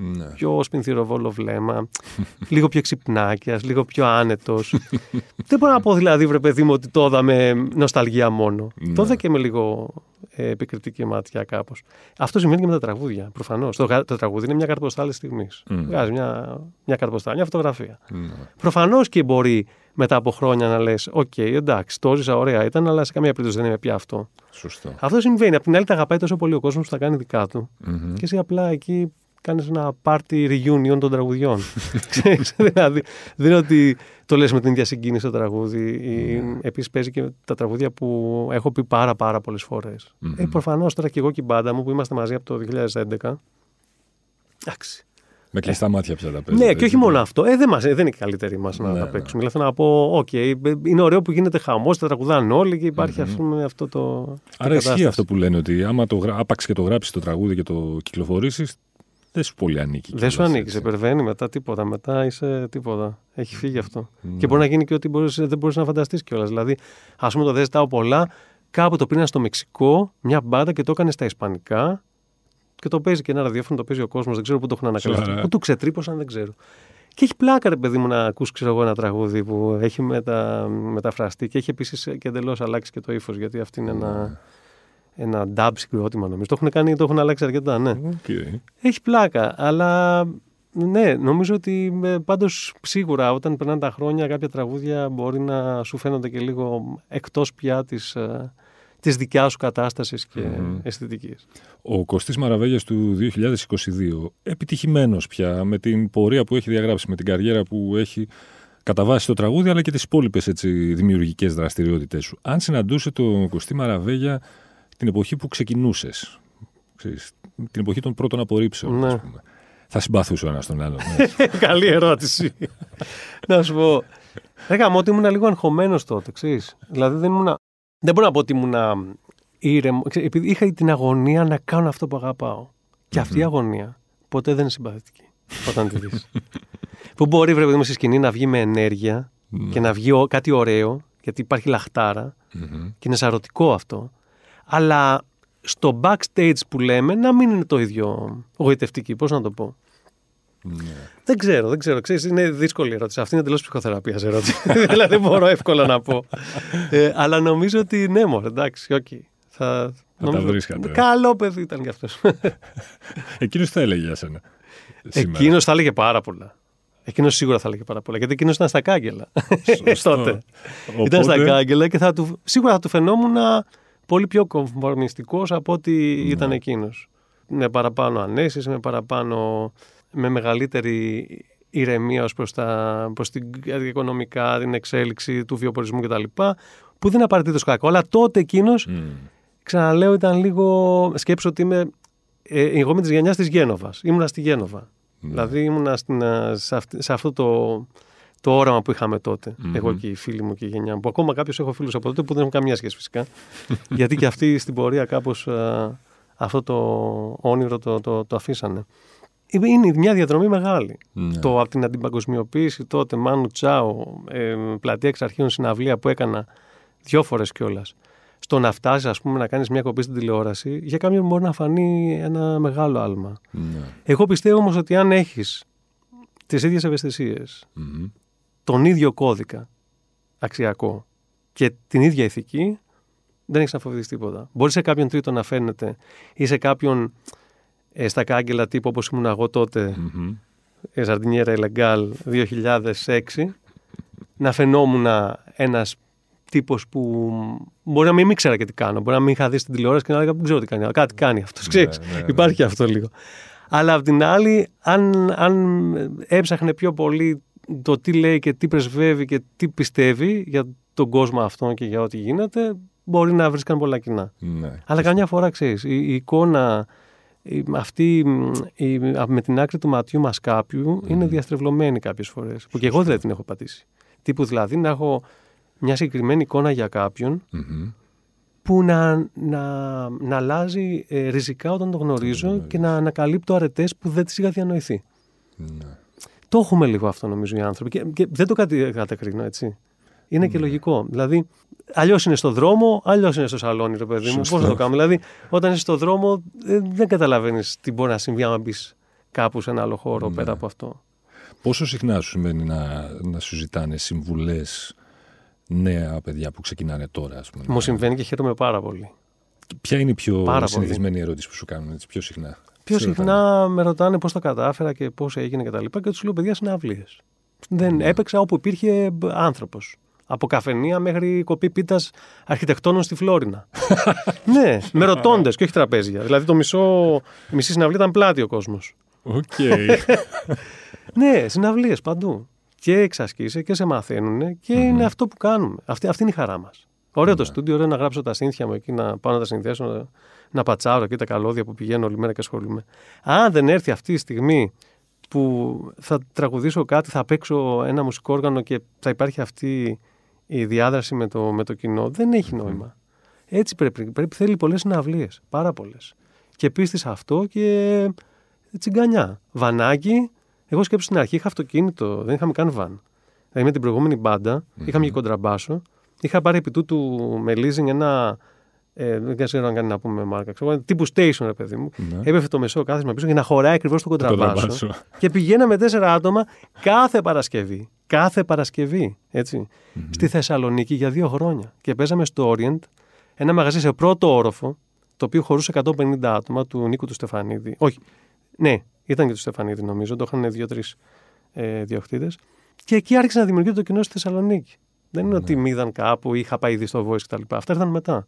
S2: Ναι. Πιο σπινθυροβόλο βλέμμα, λίγο πιο ξυπνάκιας, λίγο πιο άνετος. <laughs> Δεν μπορώ να πω δηλαδή, βρε παιδί μου, ότι το είδα με νοσταλγία μόνο. Ναι. Το είδα και με λίγο ε, επικριτική ματιά κάπως. Αυτό σημαίνει και με τα τραγούδια. Προφανώς. Το, το τραγούδι είναι μια καρτ ποστάλ στιγμής. Mm. Βγάζει μια, μια καρτ ποστάλ, μια φωτογραφία. Mm. Προφανώς και μπορεί μετά από χρόνια να λες: OK, okay, εντάξει, το έζησα ωραία ήταν, αλλά σε καμία περίπτωση δεν είναι πια αυτό.
S1: Σωστό.
S2: Αυτό συμβαίνει. Απ' την άλλη, τα αγαπάει τόσο πολύ ο κόσμος που τα κάνει δικά του. Mm-hmm. Και εσύ απλά εκεί κάνεις ένα party reunion των τραγουδιών. <laughs> δηλαδή, δεν είναι ότι το λες με την ίδια συγκίνηση το τραγούδι. Mm. Επίσης παίζει και τα τραγούδια που έχω πει πάρα πάρα πολλές φορές. Mm-hmm. Ε, Προφανώς τώρα και εγώ και η μπάντα μου που είμαστε μαζί από το 2011. Εντάξει.
S1: Με κλειστά ε, μάτια πια τα παίζουμε.
S2: Ναι, και όχι μόνο αυτό. Ε, δεν, μας, ε, δεν είναι η καλύτερή μας να ναι, τα ναι. παίξουμε. Ναι. Δηλαδή να πω, OK, okay, είναι ωραίο που γίνεται χαμός, τα τραγουδάνε όλοι και υπάρχει mm-hmm. πούμε, αυτό το.
S1: Άρα ισχύει αυτό που λένε ότι άμα το, άπαξ και το γράψεις το τραγούδι και το κυκλοφορήσεις, δεν σου πολύ ανήκει.
S2: Δεν σου ανήκει, σε υπερβαίνει μετά τίποτα. Μετά είσαι τίποτα. Έχει φύγει αυτό. Και μπορεί να γίνει και ό,τι μπορείς, δεν μπορείς να φανταστείς κιόλας. Δηλαδή, ας πούμε, το δεν ζητάω πολλά, κάπου το πήραν στο Μεξικό, μια μπάντα και το έκανε στα Ισπανικά. Και το παίζει και ένα ραδιόφωνο, το παίζει ο κόσμος. Δεν ξέρω πού το έχουν ανακαλύψει. Πού του ξετρύπωσαν, δεν ξέρω. Και έχει πλάκα, ρε παιδί μου, να ακούσει ξέρω ένα τραγούδι που έχει μετα... μεταφραστεί και έχει επίσης και εντελώς αλλάξει και το ύφος, γιατί αυτή είναι ένα, ένα dub συγκρότημα νομίζω. Το έχουν, κάνει, το έχουν αλλάξει αρκετά, ναι.
S1: Okay.
S2: Έχει πλάκα, αλλά ναι, νομίζω ότι ε, πάντως σίγουρα όταν περνάνε τα χρόνια κάποια τραγούδια μπορεί να σου φαίνονται και λίγο εκτός πια της της δικιάς σου κατάστασης και mm αισθητικής.
S1: Ο Κωστής Μαραβέγιας του 2022, επιτυχημένος πια με την πορεία που έχει διαγράψει, με την καριέρα που έχει κατά το τραγούδι, αλλά και τις υπόλοιπες δημιουργικές δραστηριότητες σου. Αν συναντούσε τον Κωστή Μαραβέγια την εποχή που ξεκινούσες, ξέρεις, την εποχή των πρώτων απορρίψεων, ναι. πούμε, θα συμπαθούσε ο ένας τον άλλον.
S2: Ναι. <laughs> Καλή ερώτηση. να σου πω. Έκανα ότι ήμουν λίγο αγχωμένος τότε, ξέρεις. Δηλαδή δεν ήμουν δεν μπορώ να πω ότι ήμουν ήρεμο. Επειδή είχα την αγωνία να κάνω αυτό που αγαπάω. Και αυτή η αγωνία ποτέ δεν είναι συμπαθητική όταν τη δεις. που μπορεί, βρε παιδί στη σκηνή να βγει με ενέργεια ναι. και να βγει κάτι ωραίο, γιατί υπάρχει και είναι σαρωτικό αυτό. Αλλά στο backstage που λέμε να μην είναι το ίδιο γοητευτική. Πώς να το πω. Ναι. Δεν ξέρω, δεν ξέρω. Ξέρεις, είναι δύσκολη ερώτηση. Αυτή είναι εντελώς ψυχοθεραπείας ερώτηση. <laughs> δηλαδή δεν μπορώ εύκολα να πω. Ε, αλλά νομίζω ότι ναι, μωρέ, εντάξει, OK. Okay.
S1: Θα, θα τα βρίσκατε.
S2: Καλό παιδί ήταν κι αυτός. <laughs>
S1: Εκείνος θα έλεγε για σένα.
S2: Εκείνος θα έλεγε πάρα πολλά. Εκείνος σίγουρα θα έλεγε πάρα πολλά. Γιατί εκείνος ήταν στα κάγκελα. <laughs> τότε. Ήταν στα κάγκελα και θα του, σίγουρα θα του φαινόμουν πολύ πιο κομφορμιστικός από ό,τι ναι. ήταν εκείνος. Με παραπάνω ανέσεις, με παραπάνω με μεγαλύτερη ηρεμία ως προς, τα, προς την οικονομικά, την εξέλιξη του βιοπορισμού κτλ. Που δεν είναι απαραίτητος κακό. Αλλά τότε εκείνος, mm. ξαναλέω, ήταν λίγο. Σκέψω ότι είμαι. Ε, εγώ είμαι της γενιάς της Γένοβας. Ήμουνα στη Γένοβα. Mm. Δηλαδή ήμουνα στην, ε, σε, σε, αυτό το, το όραμα που είχαμε τότε. Mm-hmm. Εγώ και οι φίλοι μου και η γενιά μου. Που ακόμα κάποιου έχω φίλους από τότε που δεν έχουν καμία σχέση φυσικά. <laughs> Γιατί και αυτοί στην πορεία κάπως ε, αυτό το όνειρο το, το, το αφήσανε είναι μια διαδρομή μεγάλη. Ναι. Το από την αντιπαγκοσμιοποίηση τότε, Μάνου Τσάου, ε, πλατεία εξ αρχείων συναυλία που έκανα δυο φορές κιόλας. Στο να φτάσεις, ας πούμε, να κάνεις μια κοπή στην τηλεόραση, για κάποιον μπορεί να φανεί ένα μεγάλο άλμα. Ναι. Εγώ πιστεύω όμως ότι αν έχεις τις ίδιες ευαισθησίες, τον ίδιο κώδικα αξιακό και την ίδια ηθική, δεν έχεις να φοβηθείς τίποτα. Μπορείς σε κάποιον τρίτο να φαίνεται ή σε κάποιον ε, στα κάγκελα τύπου όπως ήμουν εγώ τότε, mm-hmm. Ζαρτινιέρα Ελεγκάλ 2006, να φαινόμουν ένας τύπος που μπορεί να μην ήξερα και τι κάνω, μπορεί να μην είχα δει στην τηλεόραση και να έλεγα δεν ξέρω τι κάνει, αλλά κάτι κάνει αυτός, ναι, ξέρεις, ναι, ναι, υπάρχει αυτό λίγο. Αλλά απ' την άλλη, αν, αν έψαχνε πιο πολύ το τι λέει και τι πρεσβεύει και τι πιστεύει για τον κόσμο αυτό και για ό,τι γίνεται, μπορεί να βρίσκαν πολλά κοινά. Αλλά καμιά φορά, ξέρεις, η, η εικόνα αυτή η, με την άκρη του ματιού μας κάποιου είναι διαστρεβλωμένη κάποιες φορές. Που και εγώ δεν την έχω πατήσει. Τύπου δηλαδή να έχω μια συγκεκριμένη εικόνα για κάποιον που να, να, να αλλάζει ε, ριζικά όταν το γνωρίζω και να ανακαλύπτω αρετές που δεν τις είχα διανοηθεί. Ναι. Το έχουμε λίγο αυτό νομίζω οι άνθρωποι και, και δεν το κατακρίνω έτσι. Είναι και ναι. λογικό. Δηλαδή, αλλιώς είναι στο δρόμο, αλλιώς είναι στο σαλόνι, ρε παιδί μου. Πώς να το κάνουμε; Δηλαδή, όταν είσαι στο δρόμο, ε, δεν καταλαβαίνεις τι μπορεί να συμβεί άμα μπεις κάπου σε ένα άλλο χώρο ναι. πέρα από αυτό.
S1: Πόσο συχνά σου σημαίνει να, να σου ζητάνε συμβουλές νέα παιδιά που ξεκινάνε τώρα, ας πούμε;
S2: Μου συμβαίνει και χαίρομαι πάρα πολύ.
S1: Ποια είναι η πιο συνηθισμένη ερώτηση που σου κάνουν έτσι, πιο συχνά;
S2: Πιο συχνά με ρωτάνε πώς το κατάφερα και πώς έγινε κτλ. Και, και τους λέω παιδιά συναυλίε. Δεν ναι. έπαιξα όπου υπήρχε άνθρωπος. Από καφενεία μέχρι κοπή πίτας αρχιτεκτόνων στη Φλόρινα. <laughs> ναι, με ροτόντες και όχι τραπέζια. Δηλαδή το μισό, η μισή συναυλία ήταν πλάτη ο κόσμος.
S1: Οκ. <laughs>
S2: ναι, συναυλίες παντού. Και εξασκείσαι και σε μαθαίνουν και είναι αυτό που κάνουμε. Αυτή, αυτή είναι η χαρά μας. Ωραίο το ναι. στούντιο, ωραίο να γράψω τα σύνθια μου εκεί, να πάω να τα συνδέσω, να, να πατσάρω και τα καλώδια που πηγαίνω όλη μέρα και ασχολούμαι. Αν δεν έρθει αυτή η στιγμή που θα τραγουδήσω κάτι, θα παίξω ένα μουσικό όργανο και θα υπάρχει αυτή η διάδραση με το, με το κοινό δεν έχει νόημα. Έτσι πρέπει. πρέπει θέλει πολλές συναυλίες. Πάρα πολλές. Και πίστης σε αυτό και τσιγκανιά. Βανάκι. Εγώ σκέψω στην αρχή είχα αυτοκίνητο, δεν είχαμε καν βαν. Δηλαδή με την προηγούμενη μπάντα, είχαμε και κοντραμπάσο. Είχα πάρει επί τούτου με leasing ένα. Ε, δεν ξέρω αν κάνει να πούμε μάρκα. Ξέρω, τύπου station, ρε παιδί μου.
S1: Ναι.
S2: Έπεφε το μεσό κάθισμα πίσω για να χωράει ακριβώς το κοντραμπάσο.
S1: κοντραμπάσο.
S2: και πηγαίναμε τέσσερα άτομα κάθε Παρασκευή. Κάθε Παρασκευή. Έτσι. Στη Θεσσαλονίκη για δύο χρόνια. Και παίζαμε στο Orient ένα μαγαζί σε πρώτο όροφο, το οποίο χωρούσε 150 άτομα του Νίκου του Στεφανίδη. Όχι. Ναι, ήταν και του Στεφανίδη νομίζω. Το είχαν δύο-τρεις ε, διοκτήτες. Και εκεί άρχισε να δημιουργείται το κοινό στη Θεσσαλονίκη. Δεν είναι ότι με είδαν κάπου ή είχα πάει ήδη στο Voice κτλ. Αυτά ήρθαν μετά.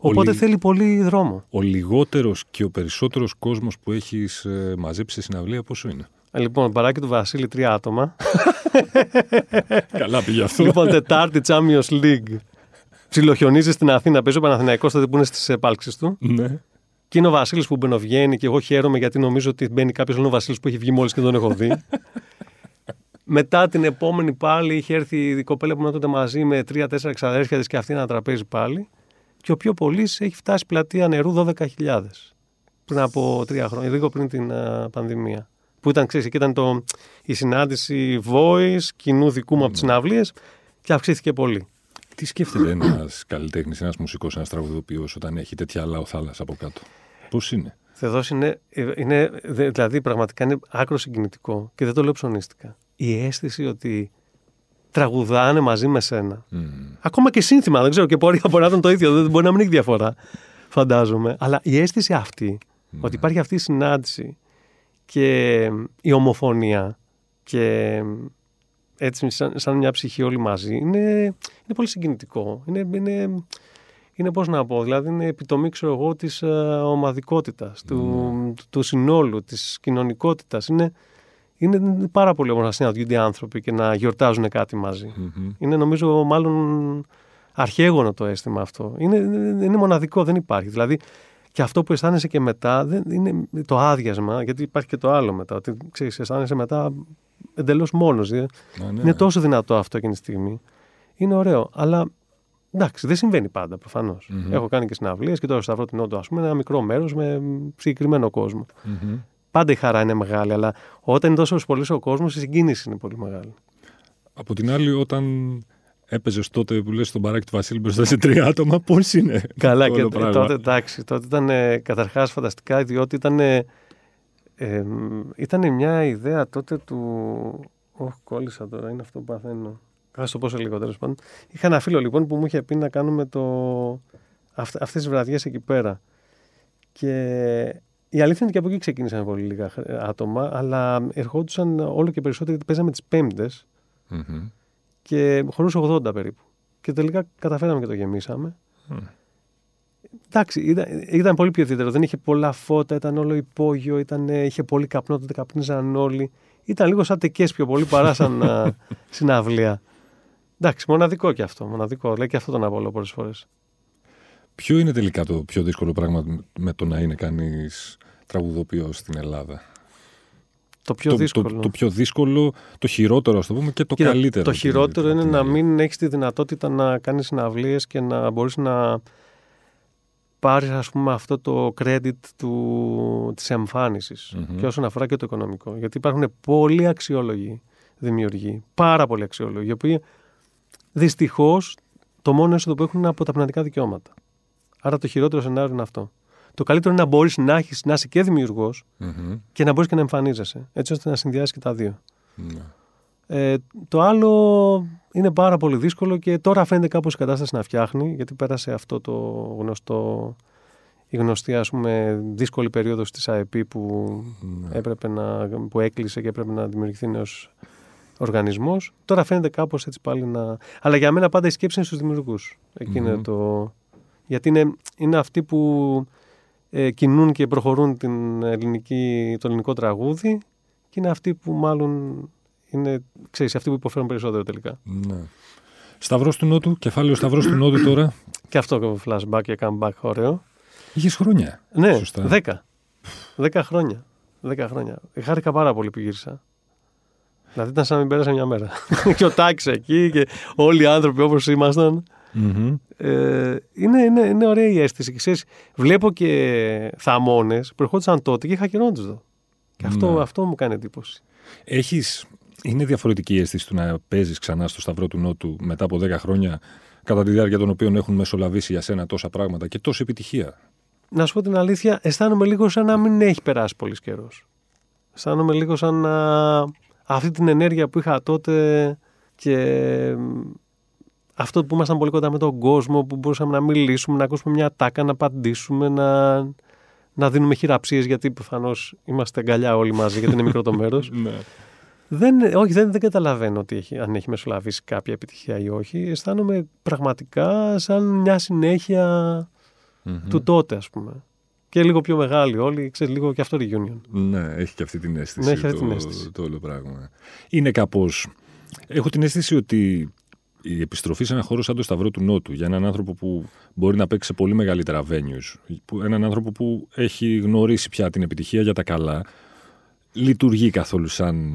S2: Οπότε
S1: Όλοι-
S2: θέλει πολύ δρόμο.
S1: Ο λιγότερος και ο περισσότερος κόσμος που έχεις μαζέψει σε συναυλία πόσο είναι;
S2: Ε, Λοιπόν, παράκι του Βασίλη, τρία άτομα. <laughs>
S1: Καλά πήγε αυτό.
S2: λοιπόν, Τετάρτη Champions League. Ψιλοχιονίζεις στην Αθήνα, παίζει ο Παναθηναϊκός τότε που είναι στις επάλξεις του.
S1: ναι.
S2: Και είναι ο Βασίλης που μπαινοβγαίνει και εγώ χαίρομαι γιατί νομίζω ότι μπαίνει κάποιος άλλο ο Βασίλης που έχει βγει μόλις και δεν τον έχω δει. <laughs> Μετά την επόμενη πάλι είχε έρθει η κοπέλα που ήμουν τότε μαζί με τρία-τέσσερα εξαδέρφια της και αυτή ένα τραπέζι πάλι. Και ο πιο πολύς έχει φτάσει πλατεία νερού 12.000. Πριν από τρία χρόνια, λίγο πριν την α, πανδημία. Που ήταν, ξέρεις, εκεί ήταν το, η συνάντηση voice, κοινού δικού μου από τις συναυλίες και αυξήθηκε πολύ.
S1: Τι σκέφτεται ένας καλλιτέχνης, ένας μουσικός, ένας τραγουδοποιός όταν έχει τέτοια λαοθάλασσα από κάτω; Πώς είναι;
S2: Θεοδός είναι, είναι, δε- δηλαδή πραγματικά είναι άκρο συγκινητικό και δεν το λέω ψωνίστικα. Η αίσθηση ότι τραγουδάνε μαζί με σένα.
S1: Μμμ.
S2: Ακόμα και σύνθημα, δεν ξέρω και μπορεί, μπορεί να ήταν το ίδιο, δεν μπορεί να μην έχει διαφορά, φαντάζομαι. Αλλά η αίσθηση αυτή, ότι υπάρχει αυτή η συνάντηση και η ομοφωνία και έτσι σαν, σαν μια ψυχή όλοι μαζί, είναι, είναι πολύ συγκινητικό. Είναι, είναι, είναι πώς να πω, δηλαδή είναι επιτομή, ξέρω εγώ, της ε, ομαδικότητας, του, του, του συνόλου, της κοινωνικότητας. Είναι, είναι πάρα πολύ όμορφο να συναντιούνται οι άνθρωποι και να γιορτάζουν κάτι μαζί.
S1: Μμμ.
S2: Είναι νομίζω μάλλον αρχαίγωνο το αίσθημα αυτό. Είναι, είναι, είναι μοναδικό, δεν υπάρχει. Δηλαδή και αυτό που αισθάνεσαι και μετά δεν είναι το άδειασμα, γιατί υπάρχει και το άλλο μετά. Ότι ξέρεις, αισθάνεσαι μετά εντελώς μόνος.
S1: Α, ναι.
S2: Είναι τόσο δυνατό αυτό εκείνη τη στιγμή. Είναι ωραίο. Αλλά εντάξει, δεν συμβαίνει πάντα προφανώς.
S1: Μμμ.
S2: Έχω κάνει και συναυλίες και τώρα στο Σταυρό την Όντο, ας πούμε, ένα μικρό μέρος με συγκεκριμένο κόσμο.
S1: Μμμ.
S2: Πάντα η χαρά είναι μεγάλη, αλλά όταν είναι τόσος πολύ ο κόσμος, η συγκίνηση είναι πολύ μεγάλη.
S1: Από την άλλη, όταν έπαιζες τότε που λες στον παράκι του Βασίλη μπροστά σε τρία άτομα, πώς είναι.
S2: Καλά,
S1: το
S2: και
S1: όλο
S2: ε,
S1: πράγμα;
S2: τότε εντάξει. Τότε ήταν ε, καταρχάς φανταστικά, διότι ήταν. Ε, ε, ήταν μια ιδέα τότε του. Όχι, κόλλησα τώρα, είναι αυτό που παθαίνω. Θα σου το πω σε λίγο τέλος πάντων. Είχα ένα φίλο λοιπόν που μου είχε πει να κάνουμε το... αυ- αυτές τις βραδιές εκεί πέρα. Και η αλήθεια είναι ότι και από εκεί ξεκίνησαν πολύ λίγα χ- άτομα, αλλά ερχόντουσαν όλο και περισσότερο γιατί παίζαμε τις πέμπτες
S1: Μμμ.
S2: και χωρούσε 80 περίπου. Και τελικά καταφέραμε και το γεμίσαμε.
S1: Μμ.
S2: Εντάξει, ήταν, ήταν πολύ πιο ιδιαίτερο. Δεν είχε πολλά φώτα, ήταν όλο υπόγειο, ήταν, είχε πολύ καπνό, τότε καπνίζαν όλοι. Ήταν λίγο σαν τεκές πιο πολύ παρά σαν α, <laughs> συναυλία. Εντάξει, μοναδικό και αυτό. Μοναδικό. Λέει και αυτό τον Απόλο πολλές φορές.
S1: Ποιο είναι τελικά το πιο δύσκολο πράγμα με το να είναι κανείς τραγουδοποιός στην Ελλάδα;
S2: Το πιο
S1: το,
S2: δύσκολο.
S1: Το, το πιο δύσκολο, το χειρότερο, ας το πούμε, και το
S2: Κοίτα,
S1: καλύτερο.
S2: Το
S1: από την-
S2: χειρότερο
S1: από
S2: είναι
S1: την
S2: να
S1: άλλη.
S2: μην έχεις τη δυνατότητα να κάνεις συναυλίες και να μπορείς να πάρεις ας πούμε αυτό το credit του, της εμφάνισης
S1: Μμμ.
S2: και όσον αφορά και το οικονομικό. Γιατί υπάρχουν πολύ αξιόλογοι δημιουργοί, πάρα πολύ αξιόλογοι, οι οποίοι δυστυχώς το μόνο έσοδο που έχουν είναι από τα πνευματικά δικαιώματα. Άρα το χειρότερο σενάριο είναι αυτό. Το καλύτερο είναι να μπορείς να, έχεις, να είσαι και δημιουργός
S1: Μμμ.
S2: και να μπορείς και να εμφανίζεσαι. Έτσι ώστε να συνδυάσεις και τα δύο.
S1: Ναι.
S2: Ε, το άλλο είναι πάρα πολύ δύσκολο και τώρα φαίνεται κάπως η κατάσταση να φτιάχνει γιατί πέρασε αυτό το γνωστό η γνωστή ας πούμε δύσκολη περίοδος της ΑΕΠ που,
S1: Ναι.
S2: έπρεπε να, που έκλεισε και έπρεπε να δημιουργηθεί νέος οργανισμός. Τώρα φαίνεται κάπως έτσι πάλι να... Αλλά για μένα πάντα η σκέψη είναι στους δημιουργούς. Εκεί είναι
S1: Μμμ.
S2: το... Γιατί είναι, είναι αυτοί που ε, κινούν και προχωρούν την ελληνική, το ελληνικό τραγούδι και είναι αυτοί που μάλλον είναι, ξέρεις, αυτοί που υποφέρουν περισσότερο τελικά.
S1: ναι. Σταυρός του Νότου, κεφάλαιο Σταυρός του Νότου τώρα.
S2: Και αυτό flashback και comeback ωραίο.
S1: Είχες χρόνια.
S2: Ναι,
S1: Σωστά.
S2: δέκα. Δέκα χρόνια. Δέκα χρόνια. Χάρηκα πάρα πολύ που γύρισα. Δηλαδή ήταν σαν να μην πέρασε μια μέρα. <laughs> και ο Τάκης εκεί και όλοι οι άνθρωποι όπως ήμασταν.
S1: Μμμ.
S2: Ε, είναι, είναι, είναι ωραία η αίσθηση. Και ξέρεις, βλέπω και θαμώνες που ερχόντουσαν τότε και είχα καιρό να τους δω. Και αυτό,
S1: Ναι.
S2: αυτό μου κάνει εντύπωση.
S1: Έχεις, είναι διαφορετική η αίσθηση του να παίζεις ξανά στο Σταυρό του Νότου μετά από 10 χρόνια, κατά τη διάρκεια των οποίων έχουν μεσολαβήσει για σένα τόσα πράγματα και τόση επιτυχία;
S2: Να σου πω την αλήθεια, αισθάνομαι λίγο σαν να μην έχει περάσει πολύς καιρός. Αισθάνομαι λίγο σαν να αυτή την ενέργεια που είχα τότε και μ, αυτό που ήμασταν πολύ κοντά με τον κόσμο, που μπορούσαμε να μιλήσουμε, να ακούσουμε μια τάκα, να απαντήσουμε, να, να δίνουμε χειραψίες γιατί προφανώς είμαστε αγκαλιά όλοι μαζί γιατί είναι μικρό το <laughs> μέρος.
S1: Ναι.
S2: Δεν, όχι, δεν, δεν καταλαβαίνω ότι έχει, αν έχει μεσολαβήσει κάποια επιτυχία ή όχι. Αισθάνομαι πραγματικά σαν μια συνέχεια του τότε, ας πούμε. Και λίγο πιο μεγάλη όλοι, ξέρεις, λίγο και αυτό reunion.
S1: Ναι, έχει και αυτή την αίσθηση.
S2: Ναι, έχει αυτή
S1: το,
S2: την αίσθηση.
S1: Το όλο πράγμα. Είναι κάπω. Έχω την αίσθηση ότι η επιστροφή σε ένα χώρο σαν το Σταυρό του Νότου για έναν άνθρωπο που μπορεί να παίξει σε πολύ μεγαλύτερα venues, που- έναν άνθρωπο που έχει γνωρίσει πια την επιτυχία για τα καλά, λειτουργεί καθόλου σαν.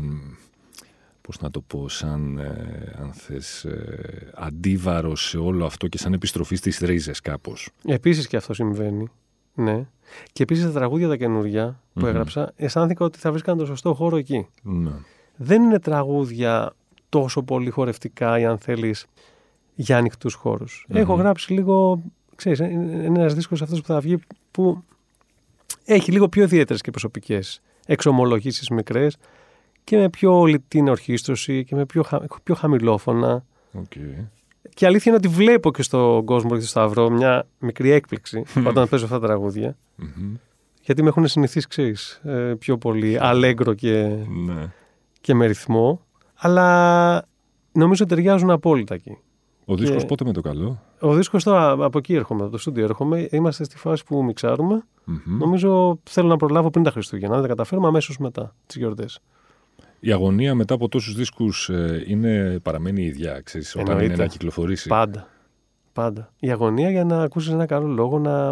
S1: Πώς να το πω, σαν ε, αν θες, ε, αντίβαρο σε όλο αυτό και σαν επιστροφή στις ρίζες κάπως.
S2: Επίσης και αυτό συμβαίνει. Ναι. Και επίσης τα τραγούδια τα καινούργια που
S1: Μμμ.
S2: έγραψα, αισθάνθηκα ότι θα βρίσκαν το σωστό χώρο εκεί.
S1: Ναι.
S2: Δεν είναι τραγούδια τόσο πολύ χορευτικά ή αν θέλεις για ανοιχτούς χώρους.
S1: Μμμ.
S2: Έχω γράψει λίγο. Ξέρεις, είναι ένας δίσκος αυτός που θα βγει που έχει λίγο πιο ιδιαίτερες και προσωπικές εξομολογήσεις μικρές και με πιο λιτή ορχήστρωση και με πιο, χα- πιο χαμηλόφωνα.
S1: Οκ.
S2: Και η αλήθεια είναι ότι βλέπω και στον κόσμο και στο Σταυρό μια μικρή έκπληξη όταν παίζω αυτά τα τραγούδια.
S1: Μμμ.
S2: Γιατί με έχουν συνηθίσει, ξέρεις, ε, πιο πολύ αλέγκρο και,
S1: Ναι.
S2: και με ρυθμό. Αλλά νομίζω ταιριάζουν απόλυτα εκεί.
S1: Ο δίσκος
S2: Και-
S1: πότε με το καλό;
S2: Ο δίσκος τώρα από εκεί έρχομαι, από το στούντιο έρχομαι. Είμαστε στη φάση που μιξάρουμε.
S1: Μμμ.
S2: Νομίζω θέλω να προλάβω πριν τα Χριστούγεννα. Αν δεν τα καταφέρουμε αμέσως μετά τις γιορτές.
S1: Η αγωνία μετά από τόσους δίσκους ε, είναι, παραμένει η ίδια, ξέρεις, όταν
S2: Εννοείται.
S1: είναι να κυκλοφορήσει;
S2: Πάντα. Πάντα. Η αγωνία για να ακούσεις ένα καλό λόγο, να,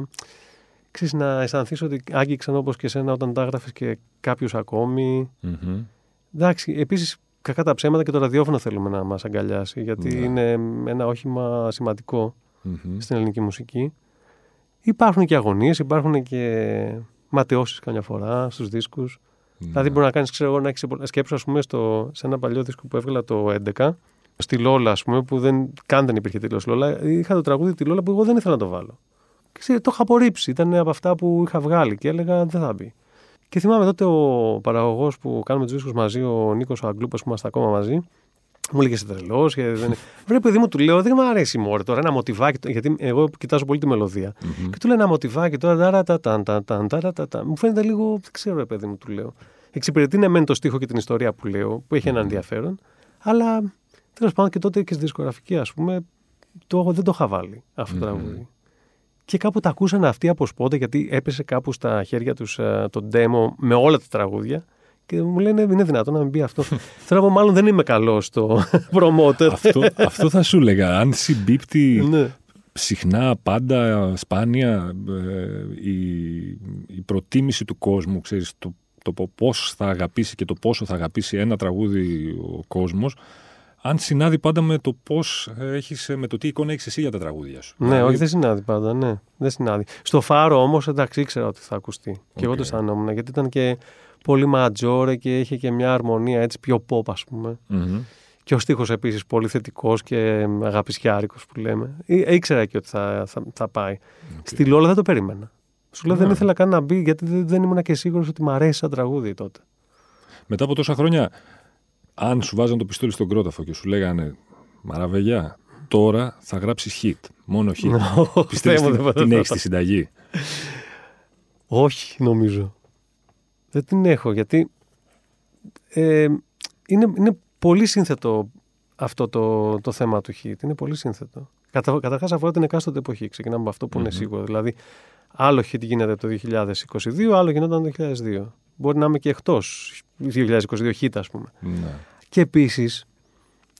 S2: ξέρεις, να αισθανθείς ότι άγγιξαν όπως και σένα όταν τα έγραφες και κάποιου ακόμη.
S1: Μμμ.
S2: Εντάξει, επίσης κακά τα ψέματα και το ραδιόφωνο θέλουμε να μας αγκαλιάσει, γιατί
S1: Ναι.
S2: είναι ένα όχημα σημαντικό
S1: Μμμ.
S2: στην ελληνική μουσική. Υπάρχουν και αγωνίες, υπάρχουν και ματαιώσεις καμιά φορά στους δίσκους.
S1: Ναι.
S2: Δηλαδή μπορεί να κάνεις, ξέρω εγώ, να έχεις σκέψου, ας πούμε, στο, σε ένα παλιό δίσκο που έβγαλα το 11, στη Λόλα, ας πούμε, που δεν, καν δεν υπήρχε τίτλος Λόλα, είχα το τραγούδι τη Λόλα που εγώ δεν ήθελα να το βάλω. Και ξέρετε, το είχα απορρίψει, ήταν από αυτά που είχα βγάλει και έλεγα δεν θα μπει. Και θυμάμαι τότε ο παραγωγός που κάνουμε τους δίσκους μαζί, ο Νίκος Αγγλούπας που είμαστε ακόμα μαζί, μου έλεγε είσαι τρελός. Δεν... Βρε, παιδί μου, του λέω, δεν μου αρέσει μόρι τώρα ένα μοτιβάκι. Γιατί εγώ κοιτάζω πολύ τη μελωδία.
S1: Μμμ.
S2: Και του λέω ένα μοτιβάκι τώρα. ταρα, τα, ταν, τα, ταν, ταρα, τα, τα. Μου φαίνεται λίγο. Δεν ξέρω, ρε παιδί μου, του λέω. Εξυπηρετεί ναι, μεν το στίχο και την ιστορία που λέω, που έχει ένα ενδιαφέρον. Αλλά τέλος πάντων και τότε και στη δισκογραφική, ας πούμε, το, δεν το είχα βάλει αυτό το
S1: Μμμ.
S2: τραγούδι. Και κάπου τα ακούσαν αυτοί από σπότε, γιατί έπεσε κάπου στα χέρια τους το demo με όλα τα τραγούδια. Και μου λένε, είναι δυνατόν να μην μπει αυτό. <laughs> Θέλω να πω, μάλλον δεν είμαι καλός στο <laughs> promoter.
S1: αυτό, αυτό θα σου έλεγα. Αν συμπίπτει
S2: ναι.
S1: συχνά, πάντα, σπάνια ε, η, η προτίμηση του κόσμου, ξέρεις, το, το πώς θα αγαπήσει και το πόσο θα αγαπήσει ένα τραγούδι ο κόσμος, αν συνάδει πάντα με το πώς έχεις, με το τι εικόνα έχεις εσύ για τα τραγούδια σου.
S2: Ναι,
S1: Δηλαδή,
S2: όχι, δεν συνάδει πάντα. Ναι, δεν συνάδει. Στο φάρο όμως, εντάξει, ήξερα ότι θα ακουστεί. Και εγώ
S1: Οκ.
S2: το αισθανόμουν γιατί ήταν και πολύ ματζόρε και είχε και μια αρμονία έτσι πιο pop, ας πούμε.
S1: μμμ.
S2: Και ο στίχος επίσης πολύ θετικός και αγαπησιάρικος που λέμε. Ή- Ήξερα και ότι θα, θα, θα πάει.
S1: Οκ.
S2: Στη Λόλα δεν το περίμενα. Σου λέω δεν
S1: Ναι.
S2: ήθελα καν να μπει γιατί δεν, δεν ήμουν και σίγουρος ότι μ' αρέσει σαν τραγούδι τότε.
S1: Μετά από τόσα χρόνια, αν σου βάζαν το πιστόλι στον κρόταφο και σου λέγανε Μαραβεγιά, τώρα θα γράψεις hit. Μόνο hit. Πιστεύεις
S2: Θεέ μου,
S1: την,
S2: δεν
S1: την
S2: θα-
S1: έχεις τη συνταγή;
S2: Όχι, νομίζω. Δεν την έχω γιατί ε, είναι, είναι πολύ σύνθετο αυτό το, το θέμα του hit. Είναι πολύ σύνθετο. Κατα, καταρχάς αφορά την εκάστοτε εποχή. Ξεκινάμε από αυτό που είναι
S1: Μμμ.
S2: σίγουρο. Δηλαδή, άλλο hit γίνεται το 2022, άλλο γινόταν το 2002. Μπορεί να είμαι και εκτός 2022 hit, ας πούμε.
S1: Ναι.
S2: Και επίσης,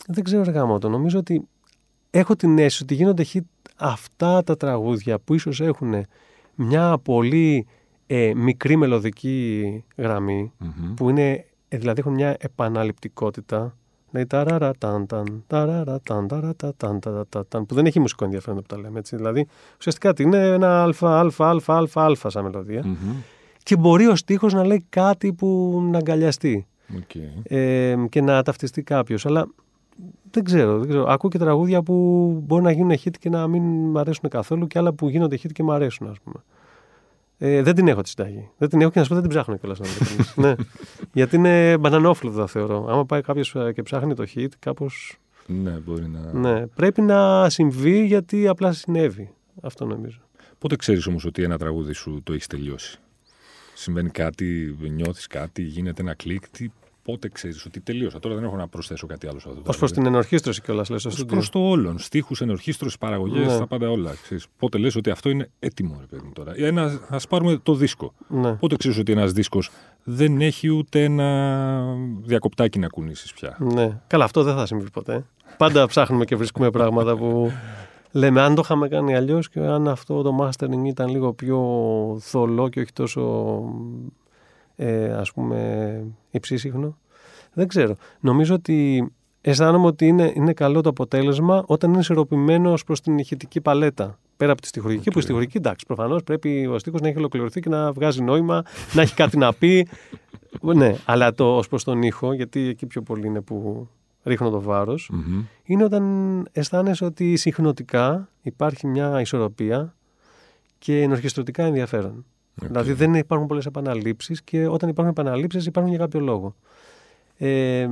S2: δεν ξέρω ρε γάμο το, νομίζω ότι έχω την αίσθηση ότι γίνονται hit αυτά τα τραγούδια που ίσως έχουν μια πολύ ε, μικρή μελωδική γραμμή,
S1: Μμμ.
S2: που είναι, ε, δηλαδή έχουν μια επαναληπτικότητα, δηλαδή ταραρα ταν ταν, ταραρα ταν, ταρα τα ταν, ταρα τα ταν, που δεν έχει μουσικό ενδιαφέρον που τα λέμε έτσι. Δηλαδή, ουσιαστικά τι είναι ένα αλφα, αλφα, αλφα, αλφα, αλφα σαν μελωδία.
S1: Μμμ.
S2: και μπορεί ο στίχος να λέει κάτι που να αγκαλιαστεί
S1: Okay.
S2: ε, και να ταυτιστεί κάποιος. Αλλά δεν ξέρω, δεν ξέρω. Ακούω και τραγούδια που μπορεί να γίνουν hit και να μην μ' αρέσουν καθόλου και άλλα που γίνονται hit και μ' αρέσουν, ας πούμε. Ε, δεν την έχω τη συνταγή. Δεν την έχω και να σου πω δεν την ψάχνω κιόλας να την <laughs> ναι. Γιατί είναι μπανανόφλουδα θεωρώ. Άμα πάει κάποιος και ψάχνει το hit, κάπω.
S1: Ναι, μπορεί να.
S2: Ναι. Πρέπει να συμβεί γιατί απλά συνέβη. Αυτό νομίζω.
S1: Πότε ξέρεις όμως ότι ένα τραγούδι σου το έχεις τελειώσει; Συμβαίνει κάτι, νιώθεις κάτι, γίνεται ένα κλικ. Τι, πότε ξέρεις ότι τελείωσα. Τώρα δεν έχω να προσθέσω κάτι άλλο σε αυτό.
S2: Ω προς την ενορχίστρωση κιόλας, λες.
S1: Ω προς το όλον. Στίχους, ενορχίστρωση, παραγωγές,
S2: Ναι.
S1: τα πάντα όλα. Ξέρεις. Πότε λες ότι αυτό είναι έτοιμο, ρε παιδί μου τώρα. Α πάρουμε το δίσκο.
S2: Ναι.
S1: Πότε ξέρεις ότι ένας δίσκος δεν έχει ούτε ένα διακοπτάκι να κουνήσεις πια.
S2: Ναι. Καλά, αυτό δεν θα συμβεί ποτέ. Πάντα ψάχνουμε και βρίσκουμε πράγματα που λέμε αν το είχαμε κάνει αλλιώς και αν αυτό το mastering ήταν λίγο πιο θολό και όχι τόσο ε, ας πούμε υψίσυχνο. Δεν ξέρω. Νομίζω ότι αισθάνομαι ότι είναι, είναι καλό το αποτέλεσμα όταν είναι ισορροπημένος προς την ηχητική παλέτα. Πέρα από τη στοιχουργική, που η στοιχουργική εντάξει, προφανώς πρέπει ο στίχος να έχει ολοκληρωθεί και να βγάζει νόημα, να έχει κάτι να πει. <laughs> ναι, αλλά το ως προς τον ήχο, γιατί εκεί πιο πολύ είναι που ρίχνω το βάρος,
S1: Μμμ.
S2: είναι όταν αισθάνεσαι ότι συχνοτικά υπάρχει μια ισορροπία και ενορχιστρωτικά ενδιαφέρον.
S1: Οκ.
S2: Δηλαδή δεν υπάρχουν πολλές επαναλήψεις και όταν υπάρχουν επαναλήψεις υπάρχουν για κάποιο λόγο. Ε,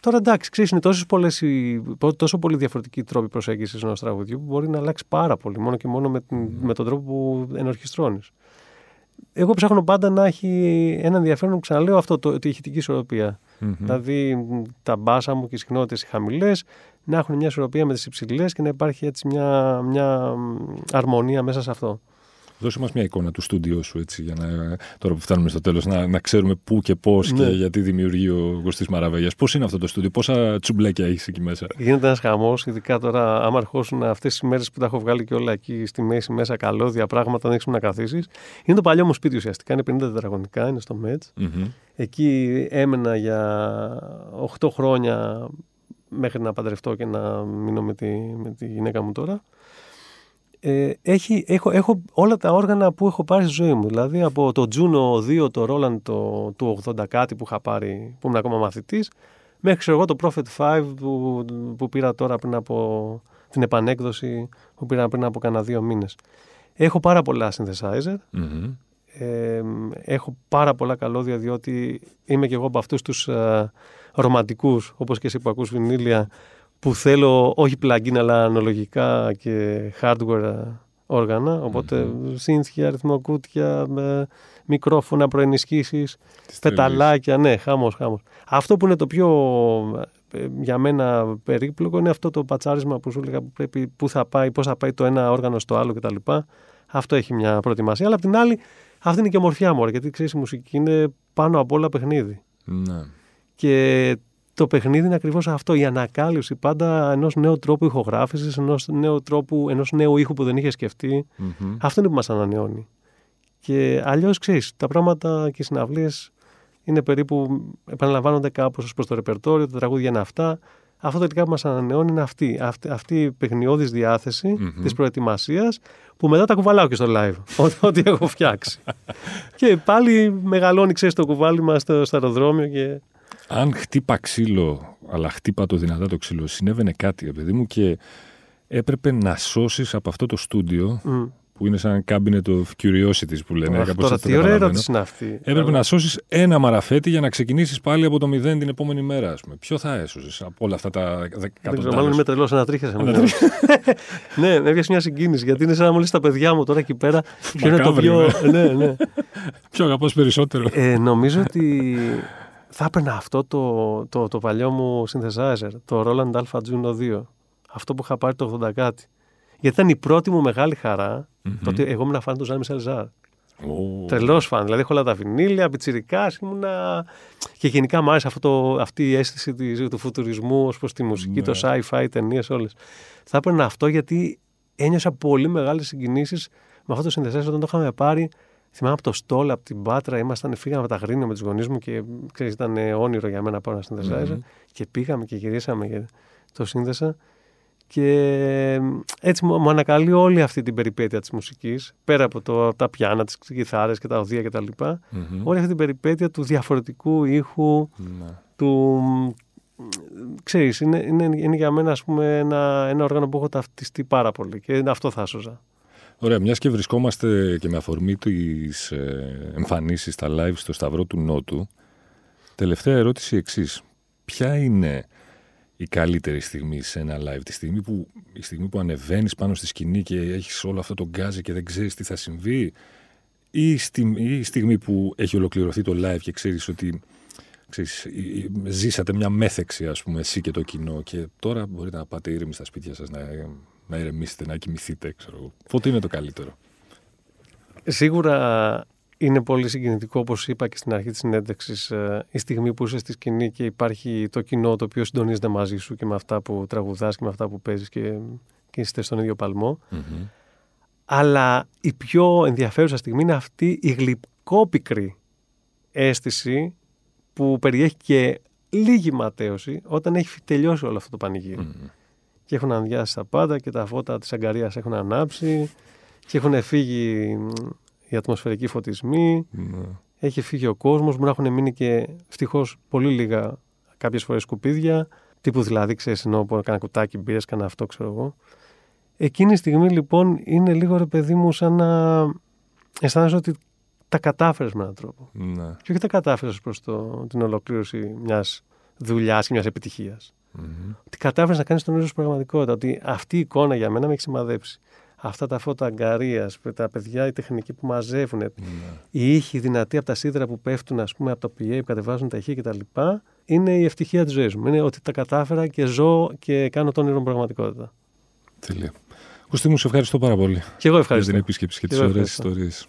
S2: τώρα εντάξει, ξέρεις, είναι τόσες πολλές, οι- τόσο πολύ διαφορετικοί τρόποι προσέγγισης ενός τραγουδιού που μπορεί να αλλάξει πάρα πολύ μόνο και μόνο με, την- με τον τρόπο που ενορχιστρώνεις. Εγώ ψάχνω πάντα να έχει ένα ενδιαφέρον, ξαναλέω αυτό, το, τη ηχητική ισορροπία.
S1: Μμμ.
S2: Δηλαδή μ, τα μπάσα μου και οι συχνότητες οι χαμηλές να έχουν μια ισορροπία με τις υψηλές και να υπάρχει έτσι μια, μια μ, αρμονία μέσα σε αυτό.
S1: Δώσε μας μια εικόνα του στούντιό σου έτσι, για να, τώρα που φτάνουμε στο τέλος να, να ξέρουμε πού και πώς
S2: Ναι.
S1: και γιατί δημιουργεί ο Κωστής Μαραβέγιας. Πώς είναι αυτό το στούντιο, πόσα τσουμπλέκια έχεις εκεί μέσα;
S2: Γίνεται ένας χαμός, ειδικά τώρα, άμα αρχώσουν αυτές τις μέρες που τα έχω βγάλει και όλα εκεί στη μέση, μέσα καλώδια, πράγματα, δεν έχεις να καθίσεις. Είναι το παλιό μου σπίτι ουσιαστικά, είναι 50 τετραγωνικά, είναι στο ΜΕΤ.
S1: Μμμ.
S2: Εκεί έμενα για 8 χρόνια μέχρι να παντρευτώ και να μείνω με τη, με τη γυναίκα μου τώρα. Ε, έχει, έχω, έχω όλα τα όργανα που έχω πάρει στη ζωή μου. Δηλαδή από το Juno 2, το Roland το, του 80 κάτι που είχα πάρει, που ήμουν ακόμα μαθητής, μέχρι ξέρω εγώ το Prophet 5 που, που πήρα τώρα πριν από την επανέκδοση που πήρα πριν από κανένα δύο μήνες. Έχω πάρα πολλά synthesizer,
S1: Μμμ.
S2: ε, έχω πάρα πολλά καλώδια διότι είμαι και εγώ από αυτούς τους ε, ρομαντικούς όπως και εσύ που ακούς βινίλια που θέλω όχι plugin αλλά αναλογικά και hardware ε, όργανα οπότε σύνθια, αριθμοκούτια, με μικρόφωνα, προενισχύσεις
S1: Τις
S2: πεταλάκια, ναι, χάμος, χάμος. Αυτό που είναι το πιο ε, για μένα περίπλοκο είναι αυτό το πατσάρισμα που σου έλεγα που πρέπει, πού θα πάει, πώς θα πάει το ένα όργανο στο άλλο κτλ. Αυτό έχει μια προετοιμασία. Αλλά απ' την άλλη, αυτή είναι και ομορφιά μου, ρε, γιατί ξέρεις, η μουσική είναι πάνω απ' όλα παιχνίδι.
S1: Ναι.
S2: Και το παιχνίδι είναι ακριβώς αυτό, η ανακάλυψη πάντα ενός νέου τρόπου ηχογράφησης, ενός νέου τρόπου, ενός νέου ήχου που δεν είχε σκεφτεί.
S1: Μμμ.
S2: Αυτό είναι που μας ανανεώνει. Και αλλιώς ξέρεις, τα πράγματα και οι συναυλίες είναι περίπου, επαναλαμβάνονται κάπως ως προς το ρεπερτόριο, τα τραγούδια είναι αυτά. Αυτό τελικά που μας ανανεώνει είναι αυτή, αυτή, αυτή η παιχνιώδης διάθεση
S1: Μμμ.
S2: της προετοιμασίας που μετά τα κουβαλάω και στο live. <laughs> ό- Ό,τι έχω φτιάξει. <laughs> και πάλι μεγαλώνει, ξέρεις, το κουβάλι μας στο, στο αεροδρόμιο και.
S1: Αν χτύπα ξύλο, αλλά χτύπα το δυνατά το ξύλο, συνέβαινε κάτι, ρε παιδί μου, και έπρεπε να σώσεις από αυτό το στούντιο,
S2: Μμ.
S1: που είναι σαν cabinet of curiosities που λένε.
S2: Αχ,
S1: κάπως
S2: τώρα
S1: έτσι το
S2: τι ωραία
S1: καταλαβαίνω.
S2: ερώτηση είναι αυτή.
S1: Έπρεπε να σώσεις ένα μαραφέτη για να ξεκινήσεις πάλι από το μηδέν την επόμενη μέρα, ας πούμε. Ποιο θα έσωσες από όλα αυτά τα
S2: Δεν ξέρω,
S1: εκατοντάδες;
S2: μάλλον είμαι τρελός ανατρίχιασα. <laughs> ναι, με έπιασε μια συγκίνηση γιατί είναι σαν να μου λες τα παιδιά μου τώρα εκεί πέρα. Ποιο είναι το πιο.
S1: Μακάβριο,
S2: ναι, ναι. <laughs>
S1: Ποιο αγαπά περισσότερο.
S2: Ε, νομίζω ότι θα έπαιρνα αυτό το, το, το παλιό μου synthesizer, το Roland Alpha Juno 2. Αυτό που είχα πάρει το 80 κάτι. Γιατί ήταν η πρώτη μου μεγάλη χαρά
S1: Μμμ.
S2: το ότι εγώ ήμουν φαν του Ζαν Μισελ Ζάρ.
S1: Ω,
S2: Τρελός φαν. Δηλαδή έχω όλα τα βινίλια, πιτσιρικάς ήμουνα. Και γενικά μου άρεσε αυτό το, αυτή η αίσθηση της, του φουτουρισμού ως προς τη μουσική,
S1: Ναι.
S2: το sci-fi, ταινίες όλες. Θα έπαιρνα αυτό γιατί ένιωσα πολύ μεγάλες συγκινήσεις με αυτό το συνδεσέ όταν το είχαμε πάρει. Θυμάμαι από το στόλ, από την Πάτρα, ήμασταν, φύγαμε από τα γρήγορα με τους γονείς μου και ξέρεις, ήταν όνειρο για μένα να πάω να συνδεσάζω.
S1: Μμμ.
S2: Και πήγαμε και γυρίσαμε και το σύνδεσα. Και έτσι μου ανακαλεί όλη αυτή την περιπέτεια της μουσικής, πέρα από το, τα πιάνα, τις κιθάρες και τα οδεία κτλ. Mm-hmm. Όλη αυτή την περιπέτεια του διαφορετικού ήχου, mm-hmm. του... Ξέρεις, είναι, είναι, είναι για μένα ας πούμε, ένα, ένα όργανο που έχω ταυτιστεί πάρα πολύ και αυτό θα σώζα.
S1: Ωραία, μιας και βρισκόμαστε και με αφορμή τη ε, εμφανίσεις στα live στο Σταυρό του Νότου, τελευταία ερώτηση εξής. Ποια είναι η καλύτερη στιγμή σε ένα live, τη στιγμή που, η στιγμή που ανεβαίνεις πάνω στη σκηνή και έχεις όλο αυτό το γκάζι και δεν ξέρεις τι θα συμβεί, ή, στη, η στιγμή που έχει ολοκληρωθεί το live και ξέρεις ότι ξέρεις, ζήσατε μια μέθεξη, ας πούμε, εσύ και το κοινό και τώρα μπορείτε να πάτε ήρεμοι στα σπίτια σας να να ηρεμήσετε, να κοιμηθείτε, ξέρω Πότε είναι το καλύτερο.
S2: Σίγουρα είναι πολύ συγκινητικό, όπως είπα και στην αρχή της συνέντευξης, ε, η στιγμή που είσαι στη σκηνή και υπάρχει το κοινό το οποίο συντονίζεται μαζί σου και με αυτά που τραγουδάς και με αυτά που παίζεις και, και είστε στον ίδιο Αλλά η πιο ενδιαφέρουσα στιγμή είναι αυτή η γλυκόπικρη αίσθηση που περιέχει και λίγη ματέωση όταν έχει τελειώσει όλο αυτό το πανηγυρι και έχουν αδειάσει τα πάντα και τα φώτα της αγκαρίας έχουν ανάψει και έχουν φύγει οι ατμοσφαιρικοί φωτισμοί. Ναι. Έχει φύγει ο κόσμος, μου να έχουν μείνει και ευτυχώς πολύ λίγα κάποιες φορές σκουπίδια, τύπου δηλαδή, ξέρεις, ενώ που έκανα κουτάκι μπύρες, έκανα αυτό, ξέρω εγώ. Εκείνη η στιγμή λοιπόν είναι λίγο ρε παιδί μου σαν να αισθάνεσαι ότι τα κατάφερες με έναν τρόπο. Ναι. Και όχι τα κατάφερες προς το, την ολοκλήρωση μιας δουλειάς και μιας επιτυχίας. Mm-hmm. Ότι κατάφερες να κάνεις τον ίδιο πραγματικότητα. Ότι αυτή η εικόνα για μένα με έχει σημαδέψει. Αυτά τα φώτα αγκαρίας, τα παιδιά, οι τεχνικοί που μαζεύουν, mm-hmm. οι ήχοι δυνατοί από τα σίδερα που πέφτουν, ας πούμε, από το PA που κατεβάζουν τα ηχεία κτλ. Είναι η ευτυχία της ζωής μου. Είναι ότι τα κατάφερα και ζω και κάνω τον όνειρο πραγματικότητα.
S1: Τέλεια. Κωστή μου, σε ευχαριστώ πάρα πολύ.
S2: Και εγώ ευχαριστώ.
S1: Για την επίσκεψη και, και τις ωραίες ιστορίες.